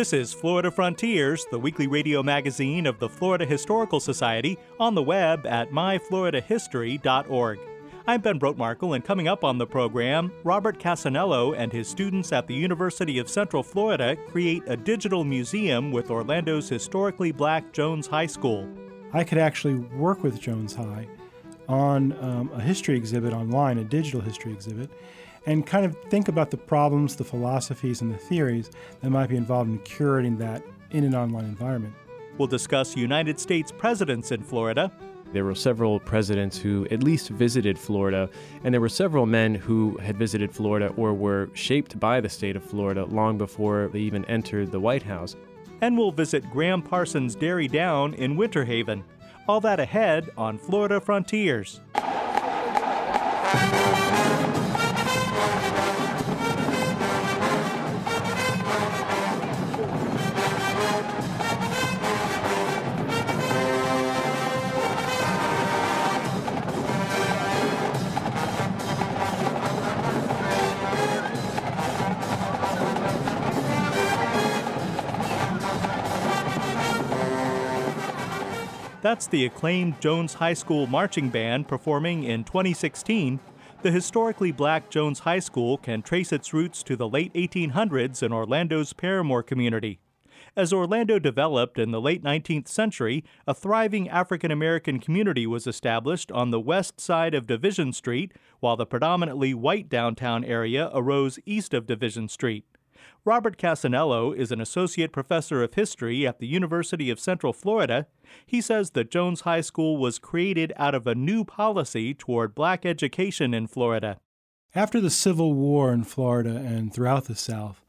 This is Florida Frontiers, the weekly radio magazine of the Florida Historical Society, on the web at myfloridahistory.org. I'm Ben Brotemarkle, and coming up on the program, Robert Cassanello and his students at the University of Central Florida create a digital museum with Orlando's historically black Jones High School. I could actually work with Jones High on um, a history exhibit online, a digital history exhibit, and kind of think about the problems, the philosophies, and the theories that might be involved in curating that in an online environment. We'll discuss United States presidents in Florida. There were several presidents who at least visited Florida, and there were several men who had visited Florida or were shaped by the state of Florida long before they even entered the White House. And we'll visit Gram Parsons Derry Down in Winter Haven. All that ahead on Florida Frontiers. That's the acclaimed Jones High School Marching Band performing in 2016. The historically black Jones High School can trace its roots to the late 1800s in Orlando's Parramore community. As Orlando developed in the late 19th century, a thriving African American community was established on the west side of Division Street, while the predominantly white downtown area arose east of Division Street. Robert Cassanello is an associate professor of history at the University of Central Florida. He says that Jones High School was created out of a new policy toward black education in Florida. After the Civil War in Florida and throughout the South,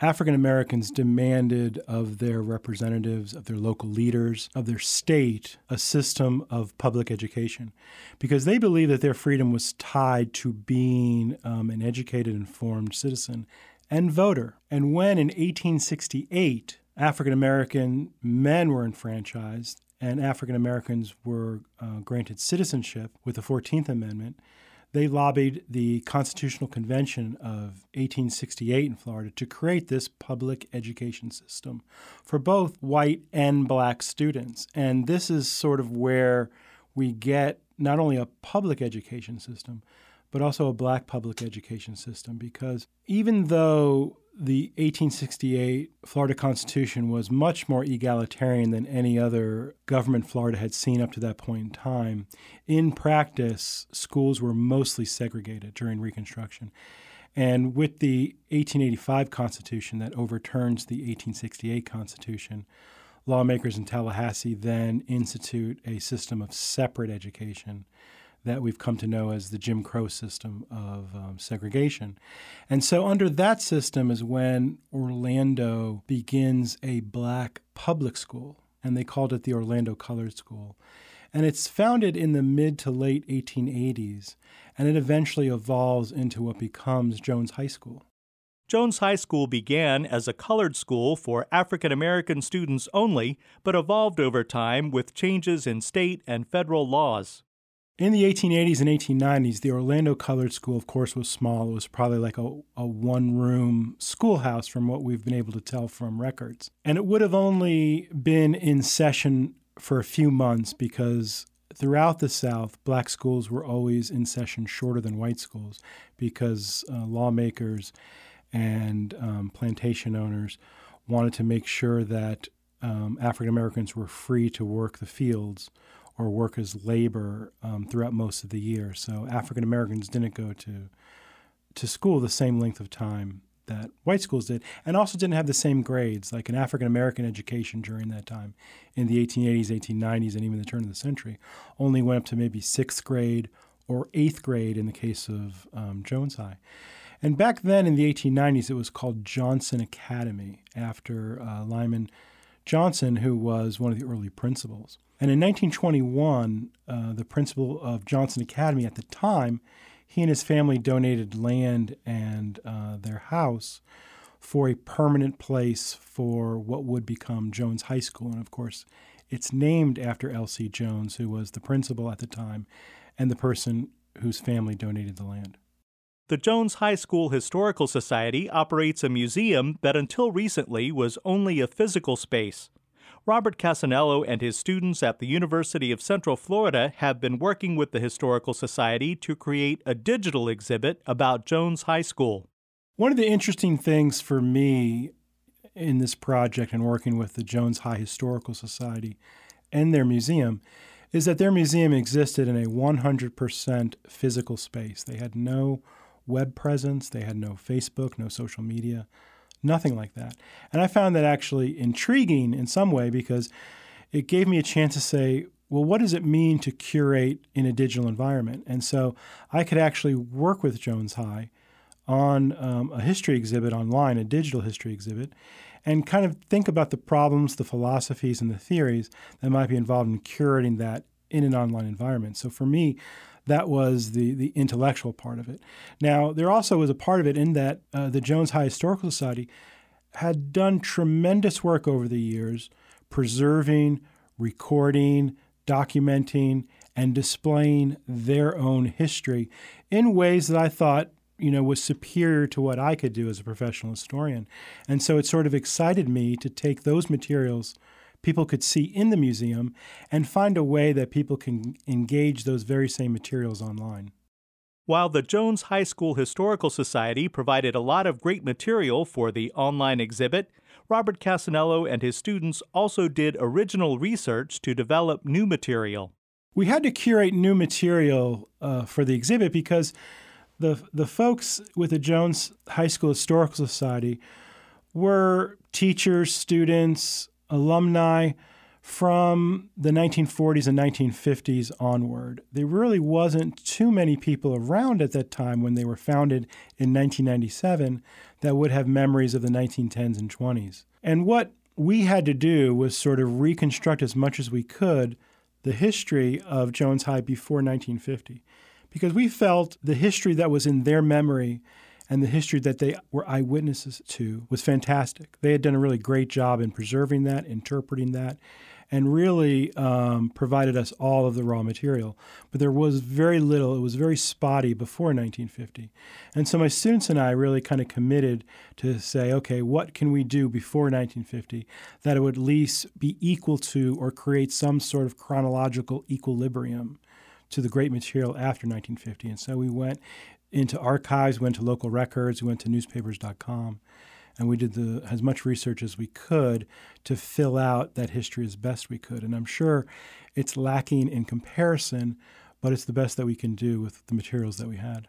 African Americans demanded of their representatives, of their local leaders, of their state, a system of public education because they believed that their freedom was tied to being um, an educated, informed citizen and voter. And when in 1868 African American men were enfranchised and African Americans were uh, granted citizenship with the 14th Amendment, they lobbied the Constitutional Convention of 1868 in Florida to create this public education system for both white and black students. And this is sort of where we get not only a public education system, but also a black public education system because even though the 1868 Florida Constitution was much more egalitarian than any other government Florida had seen up to that point in time. In practice, schools were mostly segregated during Reconstruction. And with the 1885 Constitution that overturns the 1868 Constitution, lawmakers in Tallahassee then institute a system of separate education that we've come to know as the Jim Crow system of um, segregation. And so, under that system, is when Orlando begins a black public school, and they called it the Orlando Colored School. And it's founded in the mid to late 1880s, and it eventually evolves into what becomes Jones High School. Jones High School began as a colored school for African American students only, but evolved over time with changes in state and federal laws. In the 1880s and 1890s, the Orlando Colored School, of course, was small. It was probably like a, a one room schoolhouse from what we've been able to tell from records. And it would have only been in session for a few months because throughout the South, black schools were always in session shorter than white schools because uh, lawmakers and um, plantation owners wanted to make sure that um, African Americans were free to work the fields or work as labor um, throughout most of the year. So African Americans didn't go to to school the same length of time that white schools did, and also didn't have the same grades. Like an African American education during that time, in the 1880s, 1890s, and even the turn of the century, only went up to maybe sixth grade or eighth grade in the case of um, Jones High. And back then in the 1890s, it was called Johnson Academy after uh, Lyman Johnson, who was one of the early principals. And in 1921, uh, the principal of Johnson Academy at the time, he and his family donated land and uh, their house for a permanent place for what would become Jones High School. And of course, it's named after L.C. Jones, who was the principal at the time and the person whose family donated the land. The Jones High School Historical Society operates a museum that until recently was only a physical space. Robert Cassanello and his students at the University of Central Florida have been working with the Historical Society to create a digital exhibit about Jones High School. One of the interesting things for me in this project and working with the Jones High Historical Society and their museum is that their museum existed in a 100% physical space. They had no web presence, they had no Facebook, no social media. Nothing like that. And I found that actually intriguing in some way because it gave me a chance to say, well, what does it mean to curate in a digital environment? And so I could actually work with Jones High on um, a history exhibit online, a digital history exhibit, and kind of think about the problems, the philosophies, and the theories that might be involved in curating that in an online environment. So for me, that was the, the intellectual part of it. Now, there also was a part of it in that uh, the Jones High Historical Society had done tremendous work over the years preserving, recording, documenting, and displaying their own history in ways that I thought you know was superior to what I could do as a professional historian. And so it sort of excited me to take those materials people could see in the museum and find a way that people can engage those very same materials online. While the Jones High School Historical Society provided a lot of great material for the online exhibit, Robert Cassanello and his students also did original research to develop new material. We had to curate new material uh, for the exhibit because the, the folks with the Jones High School Historical Society were teachers, students, alumni from the 1940s and 1950s onward. There really wasn't too many people around at that time when they were founded in 1997 that would have memories of the 1910s and 20s. And what we had to do was sort of reconstruct as much as we could the history of Jones High before 1950 because we felt the history that was in their memory and the history that they were eyewitnesses to was fantastic. They had done a really great job in preserving that, interpreting that, and really um, provided us all of the raw material. But there was very little, it was very spotty before 1950. And so my students and I really kind of committed to say, okay, what can we do before 1950 that it would at least be equal to or create some sort of chronological equilibrium? to the great material after 1950. And so we went into archives, went to local records, we went to newspapers.com, and we did the, as much research as we could to fill out that history as best we could. And I'm sure it's lacking in comparison, but it's the best that we can do with the materials that we had.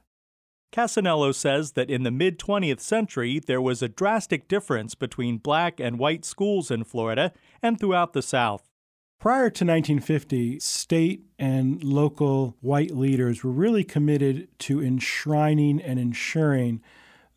Cassanello says that in the mid 20th century, there was a drastic difference between black and white schools in Florida and throughout the South. Prior to 1950, state and local white leaders were really committed to enshrining and ensuring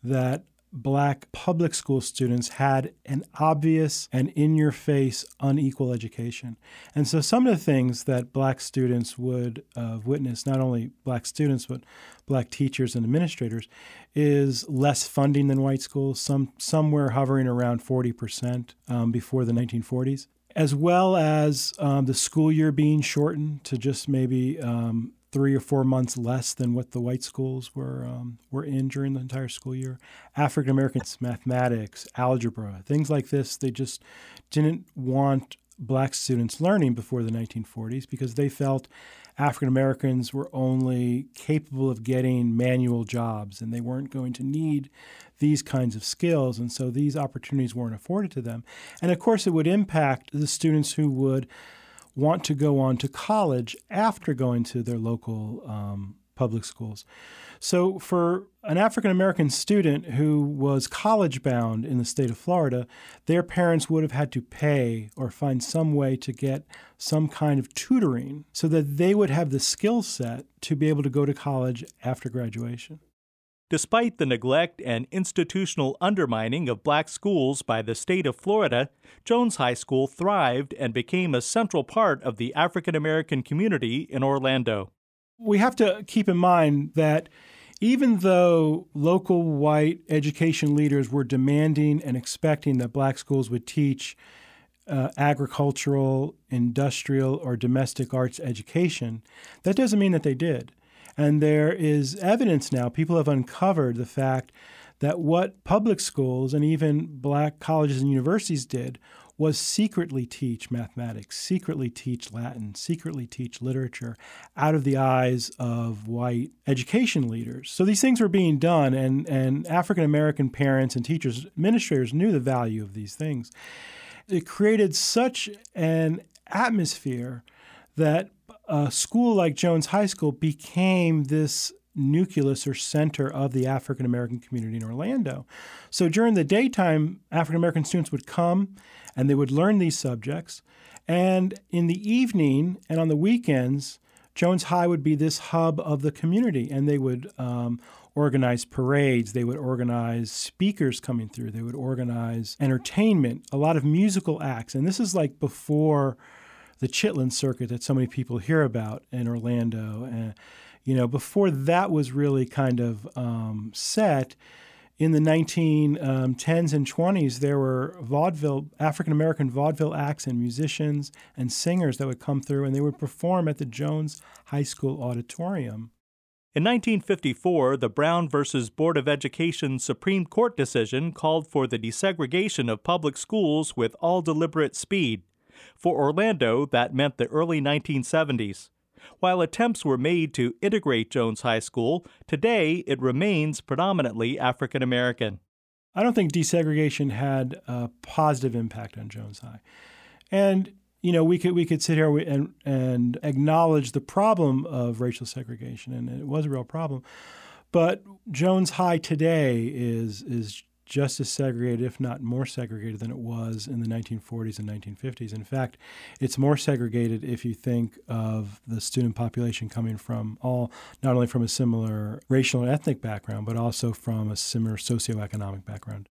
that black public school students had an obvious and in your face unequal education. And so some of the things that black students would uh, witness, not only black students, but black teachers and administrators, is less funding than white schools, some somewhere hovering around 40% um, before the 1940s as well as um, the school year being shortened to just maybe um, three or four months less than what the white schools were um, were in during the entire school year. African Americans, mathematics, algebra, things like this, they just didn't want black students learning before the 1940s because they felt African Americans were only capable of getting manual jobs and they weren't going to need these kinds of skills. And so these opportunities weren't afforded to them. And of course, it would impact the students who would want to go on to college after going to their local um, public schools. So, for an African American student who was college bound in the state of Florida, their parents would have had to pay or find some way to get some kind of tutoring so that they would have the skill set to be able to go to college after graduation. Despite the neglect and institutional undermining of black schools by the state of Florida, Jones High School thrived and became a central part of the African American community in Orlando. We have to keep in mind that even though local white education leaders were demanding and expecting that black schools would teach uh, agricultural, industrial, or domestic arts education, that doesn't mean that they did. And there is evidence now, people have uncovered the fact that what public schools and even black colleges and universities did was secretly teach mathematics, secretly teach Latin, secretly teach literature out of the eyes of white education leaders. So these things were being done, and, and African American parents and teachers, administrators knew the value of these things. It created such an atmosphere that a school like Jones High School became this nucleus or center of the African American community in Orlando. So during the daytime, African American students would come and they would learn these subjects. And in the evening and on the weekends, Jones High would be this hub of the community, and they would um, organize parades, they would organize speakers coming through, they would organize entertainment, a lot of musical acts. And this is like before the Chitlin circuit that so many people hear about in Orlando. And, you know, before that was really kind of um, set, in the 1910s um, and 20s, there were vaudeville, African American vaudeville acts and musicians and singers that would come through, and they would perform at the Jones High School Auditorium. In 1954, the Brown versus Board of Education Supreme Court decision called for the desegregation of public schools with all deliberate speed. For Orlando, that meant the early 1970s. While attempts were made to integrate Jones High School, today it remains predominantly African American. I don't think desegregation had a positive impact on Jones High. And you know, we could we could sit here and and acknowledge the problem of racial segregation, and it was a real problem. But Jones High today is is just as segregated, if not more segregated, than it was in the 1940s and 1950s. In fact, it's more segregated if you think of the student population coming from all, not only from a similar racial and ethnic background, but also from a similar socioeconomic background.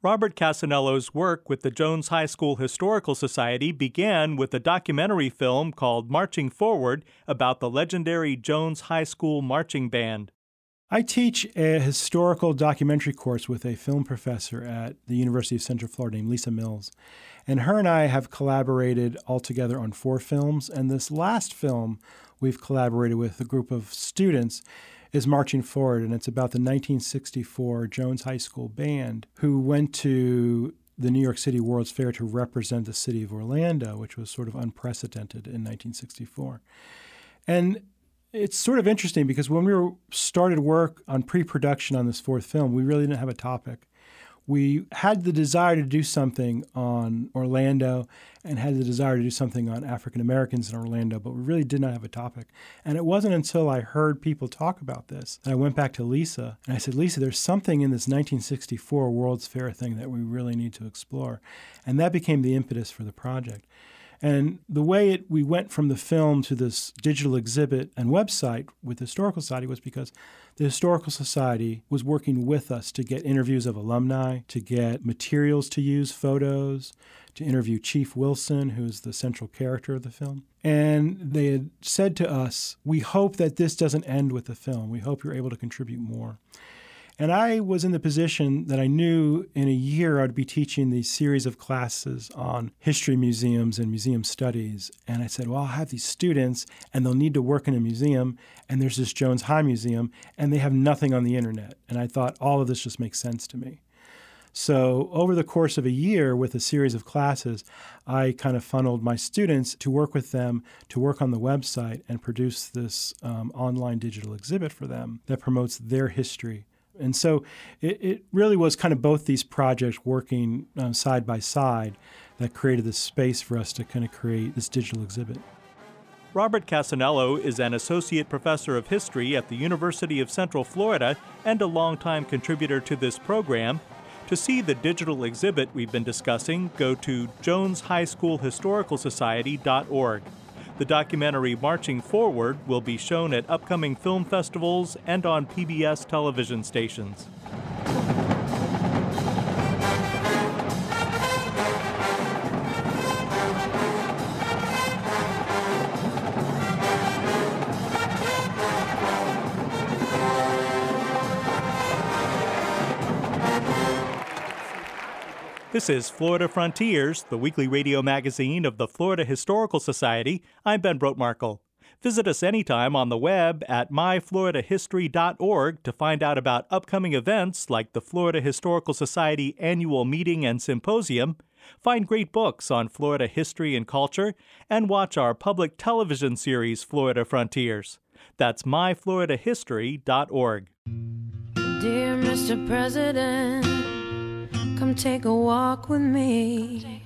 Robert Cassanello's work with the Jones High School Historical Society began with a documentary film called Marching Forward about the legendary Jones High School Marching Band. I teach a historical documentary course with a film professor at the University of Central Florida named Lisa Mills. And her and I have collaborated altogether on four films. And this last film we've collaborated with a group of students is Marching Forward. And it's about the 1964 Jones High School band who went to the New York City World's Fair to represent the city of Orlando, which was sort of unprecedented in 1964. And it's sort of interesting because when we were started work on pre-production on this fourth film, we really didn't have a topic. We had the desire to do something on Orlando and had the desire to do something on African Americans in Orlando, but we really did not have a topic. And it wasn't until I heard people talk about this that I went back to Lisa and I said, Lisa, there's something in this 1964 World's Fair thing that we really need to explore. And that became the impetus for the project. And the way it, we went from the film to this digital exhibit and website with the Historical Society was because the Historical Society was working with us to get interviews of alumni, to get materials to use, photos, to interview Chief Wilson, who's the central character of the film. And they had said to us, We hope that this doesn't end with the film. We hope you're able to contribute more. And I was in the position that I knew in a year I'd be teaching these series of classes on history museums and museum studies. And I said, well, I'll have these students and they'll need to work in a museum. And there's this Jones High Museum and they have nothing on the internet. And I thought all of this just makes sense to me. So, over the course of a year with a series of classes, I kind of funneled my students to work with them to work on the website and produce this um, online digital exhibit for them that promotes their history and so it, it really was kind of both these projects working uh, side by side that created this space for us to kind of create this digital exhibit. Robert Cassanello is an associate professor of history at the University of Central Florida and a longtime contributor to this program. To see the digital exhibit we've been discussing, go to joneshighschoolhistoricalsociety.org. The documentary Marching Forward will be shown at upcoming film festivals and on PBS television stations. This is Florida Frontiers, the weekly radio magazine of the Florida Historical Society. I'm Ben Brotemarkle. Visit us anytime on the web at myfloridahistory.org to find out about upcoming events like the Florida Historical Society annual meeting and symposium, find great books on Florida history and culture, and watch our public television series Florida Frontiers. That's myfloridahistory.org. Dear Mr. President, Come take a walk with me.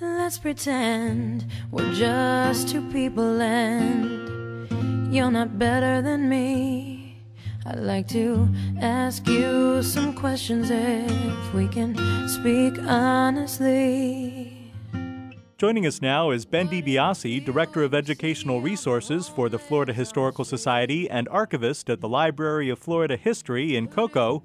Let's pretend we're just two people and you're not better than me. I'd like to ask you some questions if we can speak honestly. Joining us now is Ben DiBiase, Director of Educational Resources for the Florida Historical Society and archivist at the Library of Florida History in Cocoa.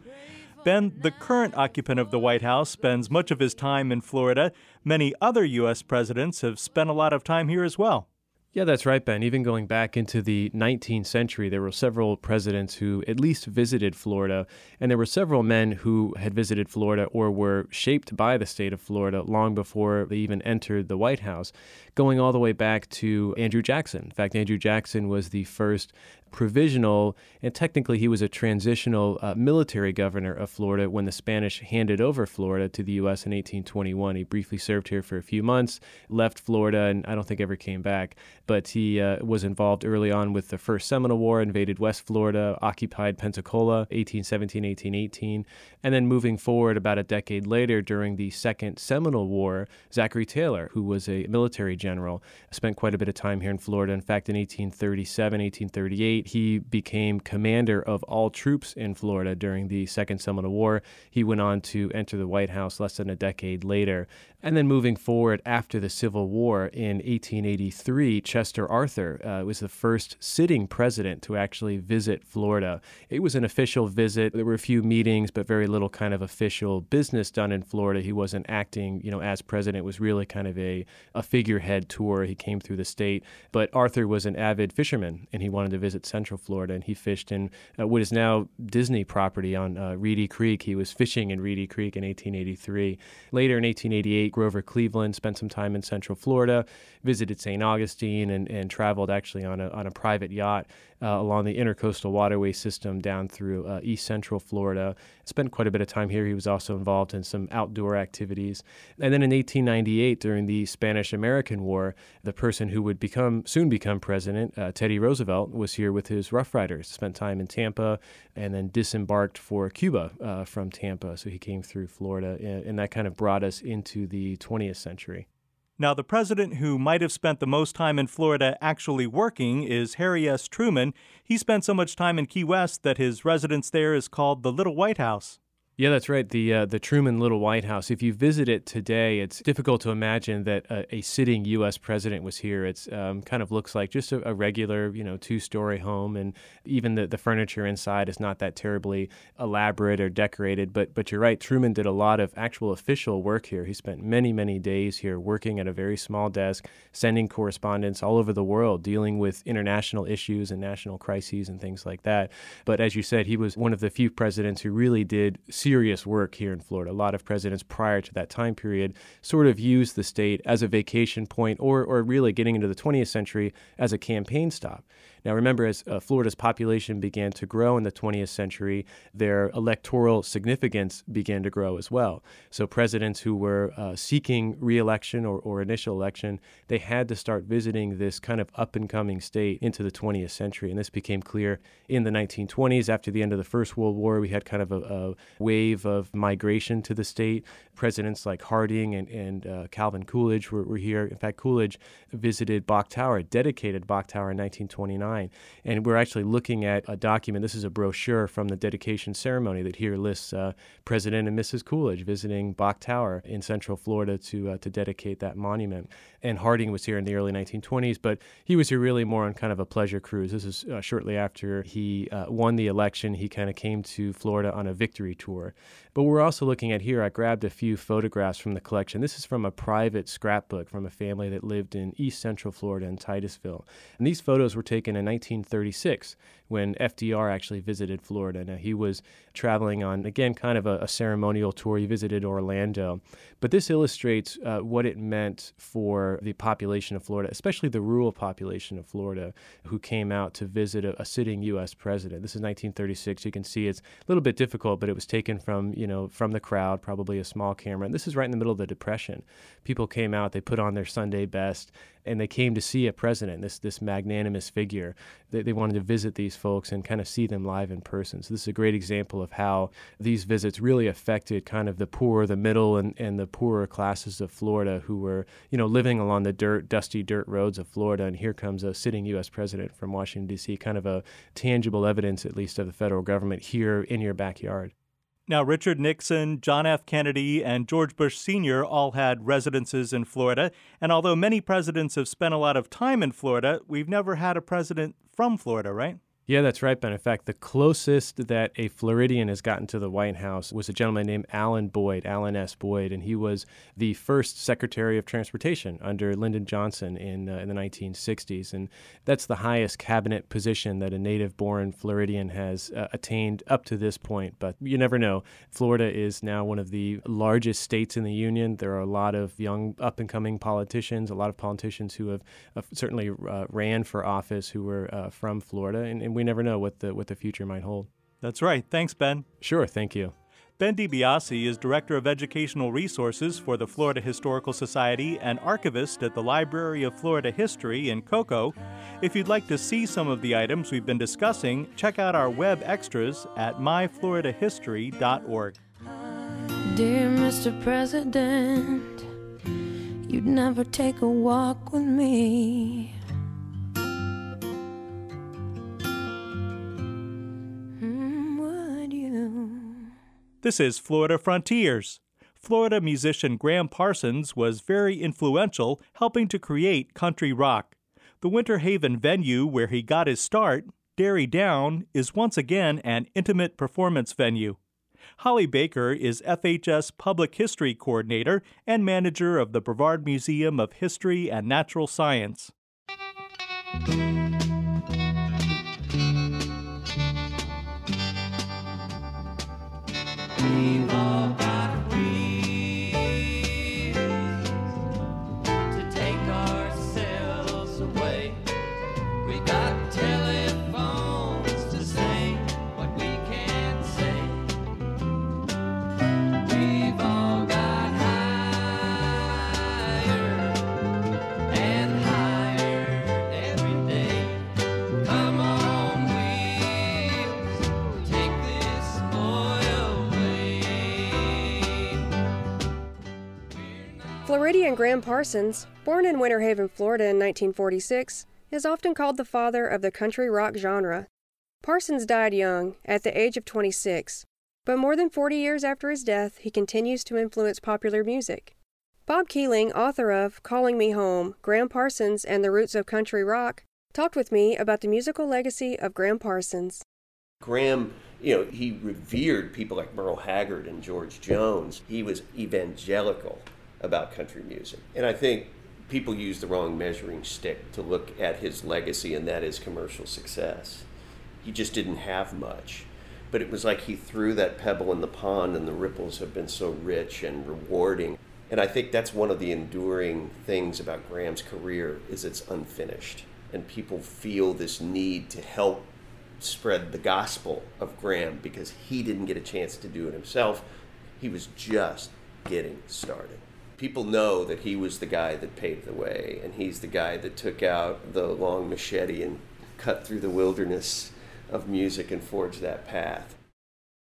Ben, the current occupant of the White House, spends much of his time in Florida. Many other U.S. presidents have spent a lot of time here as well. Yeah, that's right, Ben. Even going back into the 19th century, there were several presidents who at least visited Florida, and there were several men who had visited Florida or were shaped by the state of Florida long before they even entered the White House, going all the way back to Andrew Jackson. In fact, Andrew Jackson was the first provisional, and technically he was a transitional uh, military governor of Florida when the Spanish handed over Florida to the U.S. in 1821. He briefly served here for a few months, left Florida, and I don't think ever came back. But he uh, was involved early on with the First Seminole War, invaded West Florida, occupied Pensacola, 1817, 1818, and then moving forward about a decade later during the Second Seminole War, Zachary Taylor, who was a military general, spent quite a bit of time here in Florida. In fact, in 1837, 1838, he became commander of all troops in Florida during the Second Seminole War. He went on to enter the White House less than a decade later. And then moving forward after the Civil War in 1883, Chester Arthur uh, was the first sitting president to actually visit Florida. It was an official visit. There were a few meetings, but very little kind of official business done in Florida. He wasn't acting, you know, as president. It was really kind of a, a figurehead tour. He came through the state. But Arthur was an avid fisherman, and he wanted to visit Central Florida, and he fished in uh, what is now Disney property on uh, Reedy Creek. He was fishing in Reedy Creek in 1883. Later in 1888, Grover Cleveland spent some time in Central Florida, visited St. Augustine, and, and traveled actually on a, on a private yacht uh, along the intercoastal waterway system down through uh, east central Florida. Spent quite a bit of time here. He was also involved in some outdoor activities. And then in 1898, during the Spanish American War, the person who would become soon become president, uh, Teddy Roosevelt, was here with his Rough Riders. Spent time in Tampa and then disembarked for Cuba uh, from Tampa. So he came through Florida, and, and that kind of brought us into the 20th century. Now, the president who might have spent the most time in Florida actually working is Harry S. Truman. He spent so much time in Key West that his residence there is called the Little White House. Yeah, that's right. The uh, the Truman Little White House. If you visit it today, it's difficult to imagine that a, a sitting U.S. president was here. It's um, kind of looks like just a, a regular, you know, two story home, and even the, the furniture inside is not that terribly elaborate or decorated. But but you're right. Truman did a lot of actual official work here. He spent many many days here working at a very small desk, sending correspondence all over the world, dealing with international issues and national crises and things like that. But as you said, he was one of the few presidents who really did serious work here in Florida. A lot of presidents prior to that time period sort of used the state as a vacation point or, or really getting into the 20th century as a campaign stop. Now, remember, as uh, Florida's population began to grow in the 20th century, their electoral significance began to grow as well. So, presidents who were uh, seeking reelection or, or initial election, they had to start visiting this kind of up and coming state into the 20th century. And this became clear in the 1920s. After the end of the First World War, we had kind of a, a wave of migration to the state. Presidents like Harding and, and uh, Calvin Coolidge were, were here. In fact, Coolidge visited Bok Tower, dedicated Bok Tower in 1929 1949. And we're actually looking at a document. This is a brochure from the dedication ceremony that here lists uh, President and Mrs. Coolidge visiting Bok Tower in Central Florida to uh, to dedicate that monument. And Harding was here in the early 1920s, but he was here really more on kind of a pleasure cruise. This is uh, shortly after he uh, won the election. He kind of came to Florida on a victory tour. But we're also looking at here. I grabbed a few photographs from the collection. This is from a private scrapbook from a family that lived in East Central Florida in Titusville, and these photos were taken in 1936 when FDR actually visited Florida. Now, he was traveling on, again, kind of a, a ceremonial tour. He visited Orlando. But this illustrates uh, what it meant for the population of Florida, especially the rural population of Florida, who came out to visit a, a sitting U.S. president. This is 1936. You can see it's a little bit difficult, but it was taken from, you know, from the crowd, probably a small camera. And this is right in the middle of the Depression. People came out, they put on their Sunday best, and they came to see a president, this this magnanimous figure. They, they wanted to visit these folks and kind of see them live in person. So this is a great example of how these visits really affected kind of the poor, the middle, and, and the poorer classes of Florida who were you know living along the dirt, dusty dirt roads of Florida. And here comes a sitting U.S. president from Washington D.C., kind of a tangible evidence, at least, of the federal government here in your backyard. Now, Richard Nixon, John F. Kennedy, and George Bush Sr. all had residences in Florida. And although many presidents have spent a lot of time in Florida, we've never had a president from Florida, right? Yeah, that's right, Ben. In fact, the closest that a Floridian has gotten to the White House was a gentleman named Alan Boyd, Alan S. Boyd, and he was the first Secretary of Transportation under Lyndon Johnson in, uh, in the 1960s. And that's the highest cabinet position that a native born Floridian has uh, attained up to this point. But you never know. Florida is now one of the largest states in the Union. There are a lot of young, up and coming politicians, a lot of politicians who have uh, certainly uh, ran for office who were uh, from Florida. and, we never know what the what the future might hold. That's right. Thanks, Ben. Sure, thank you. Ben DiBiase is Director of Educational Resources for the Florida Historical Society and archivist at the Library of Florida History in Cocoa. If you'd like to see some of the items we've been discussing, check out our web extras at myfloridahistory.org. Dear Mr. President, you'd never take a walk with me. This is Florida Frontiers. Florida musician Gram Parsons was very influential, helping to create country rock. The Winter Haven venue where he got his start, Derry Down, is once again an intimate performance venue. Holly Baker is FHS Public History Coordinator and manager of the Brevard Museum of History and Natural Science. We've Floridian Parsons, born in Winter Haven, Florida in 1946, is often called the father of the country rock genre. Parsons died young, at the age of 26, but more than 40 years after his death, he continues to influence popular music. Bob Kealing, author of Calling Me Home, Gram Parsons and the Roots of Country Rock, talked with me about the musical legacy of Gram Parsons. Gram, you know, he revered people like Merle Haggard and George Jones. He was evangelical about country music. And I think people use the wrong measuring stick to look at his legacy, and that is commercial success. He just didn't have much. But it was like he threw that pebble in the pond, and the ripples have been so rich and rewarding. And I think that's one of the enduring things about Gram's career is it's unfinished. And people feel this need to help spread the gospel of Gram because he didn't get a chance to do it himself. He was just getting started people know that he was the guy that paved the way, and he's the guy that took out the long machete and cut through the wilderness of music and forged that path.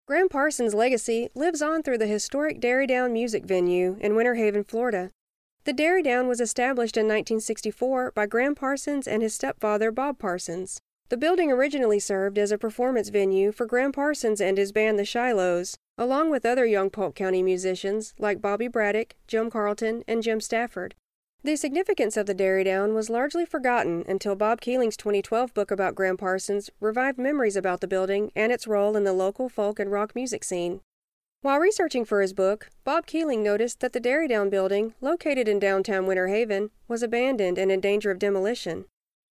Gram Parsons' legacy lives on through the historic Derry Down Music Venue in Winter Haven, Florida. The Derry Down was established in 1964 by Gram Parsons and his stepfather Bob Parsons. The building originally served as a performance venue for Gram Parsons and his band the Shilohs, along with other young Polk County musicians like Bobby Braddock, Jim Carlton, and Jim Stafford. The significance of the Derry Down was largely forgotten until Bob Kealing's 2012 book about Gram Parsons revived memories about the building and its role in the local folk and rock music scene. While researching for his book, Bob Kealing noticed that the Derry Down building, located in downtown Winter Haven, was abandoned and in danger of demolition.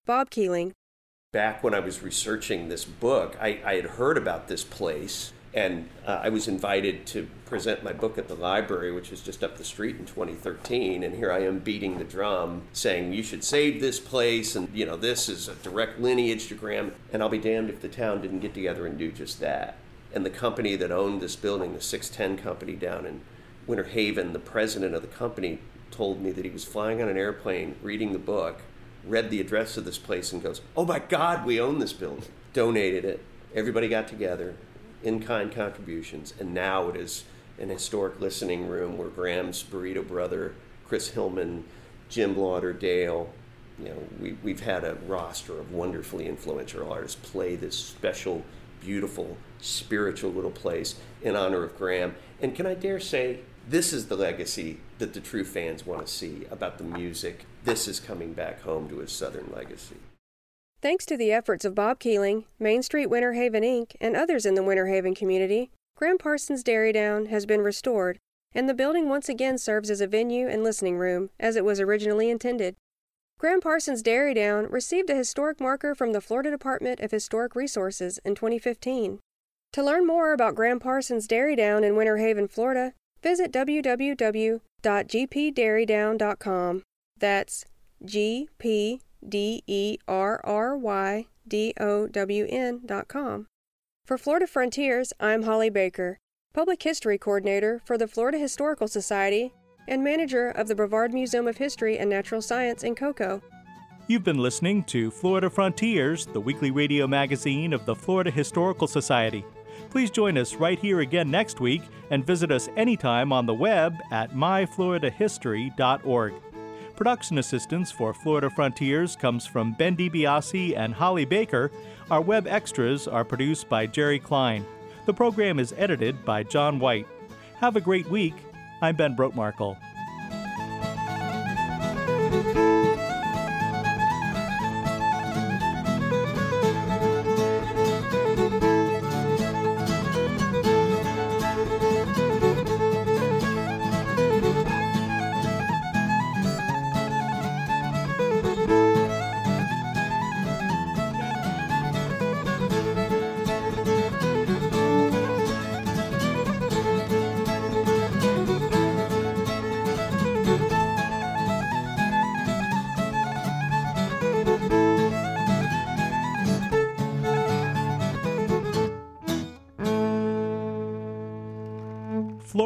Bob Kealing. Back when I was researching this book, I, I had heard about this place and uh, I was invited to present my book at the library, which is just up the street in 2013. And here I am beating the drum, saying you should save this place, and you know this is a direct lineage to Gram. And I'll be damned if the town didn't get together and do just that. And the company that owned this building, the 610 company down in Winter Haven, the president of the company told me that he was flying on an airplane, reading the book, read the address of this place, and goes, "Oh my God, we own this building." Donated it. Everybody got together in kind contributions, and now it is an historic listening room where Gram's burrito brother, Chris Hillman, Jim Lauderdale, you know, we, we've had a roster of wonderfully influential artists play this special, beautiful, spiritual little place in honor of Gram. And can I dare say, this is the legacy that the true fans want to see about the music. This is coming back home to his Southern legacy. Thanks to the efforts of Bob Kealing, Main Street Winter Haven Inc., and others in the Winter Haven community, Gram Parsons Derry Down has been restored, and the building once again serves as a venue and listening room, as it was originally intended. Gram Parsons Derry Down received a historic marker from the Florida Department of Historic Resources in 2015. To learn more about Gram Parsons Derry Down in Winter Haven, Florida, visit www.gpderrydown.com. That's G P D E R R Y D O W N dot com. For Florida Frontiers, I'm Holly Baker, Public History Coordinator for the Florida Historical Society and manager of the Brevard Museum of History and Natural Science in Cocoa. You've been listening to Florida Frontiers, the weekly radio magazine of the Florida Historical Society. Please join us right here again next week and visit us anytime on the web at myfloridahistory.org. Production assistance for Florida Frontiers comes from Ben DiBiase and Holly Baker. Our web extras are produced by Jerry Klein. The program is edited by John White. Have a great week. I'm Ben Brotemarkle.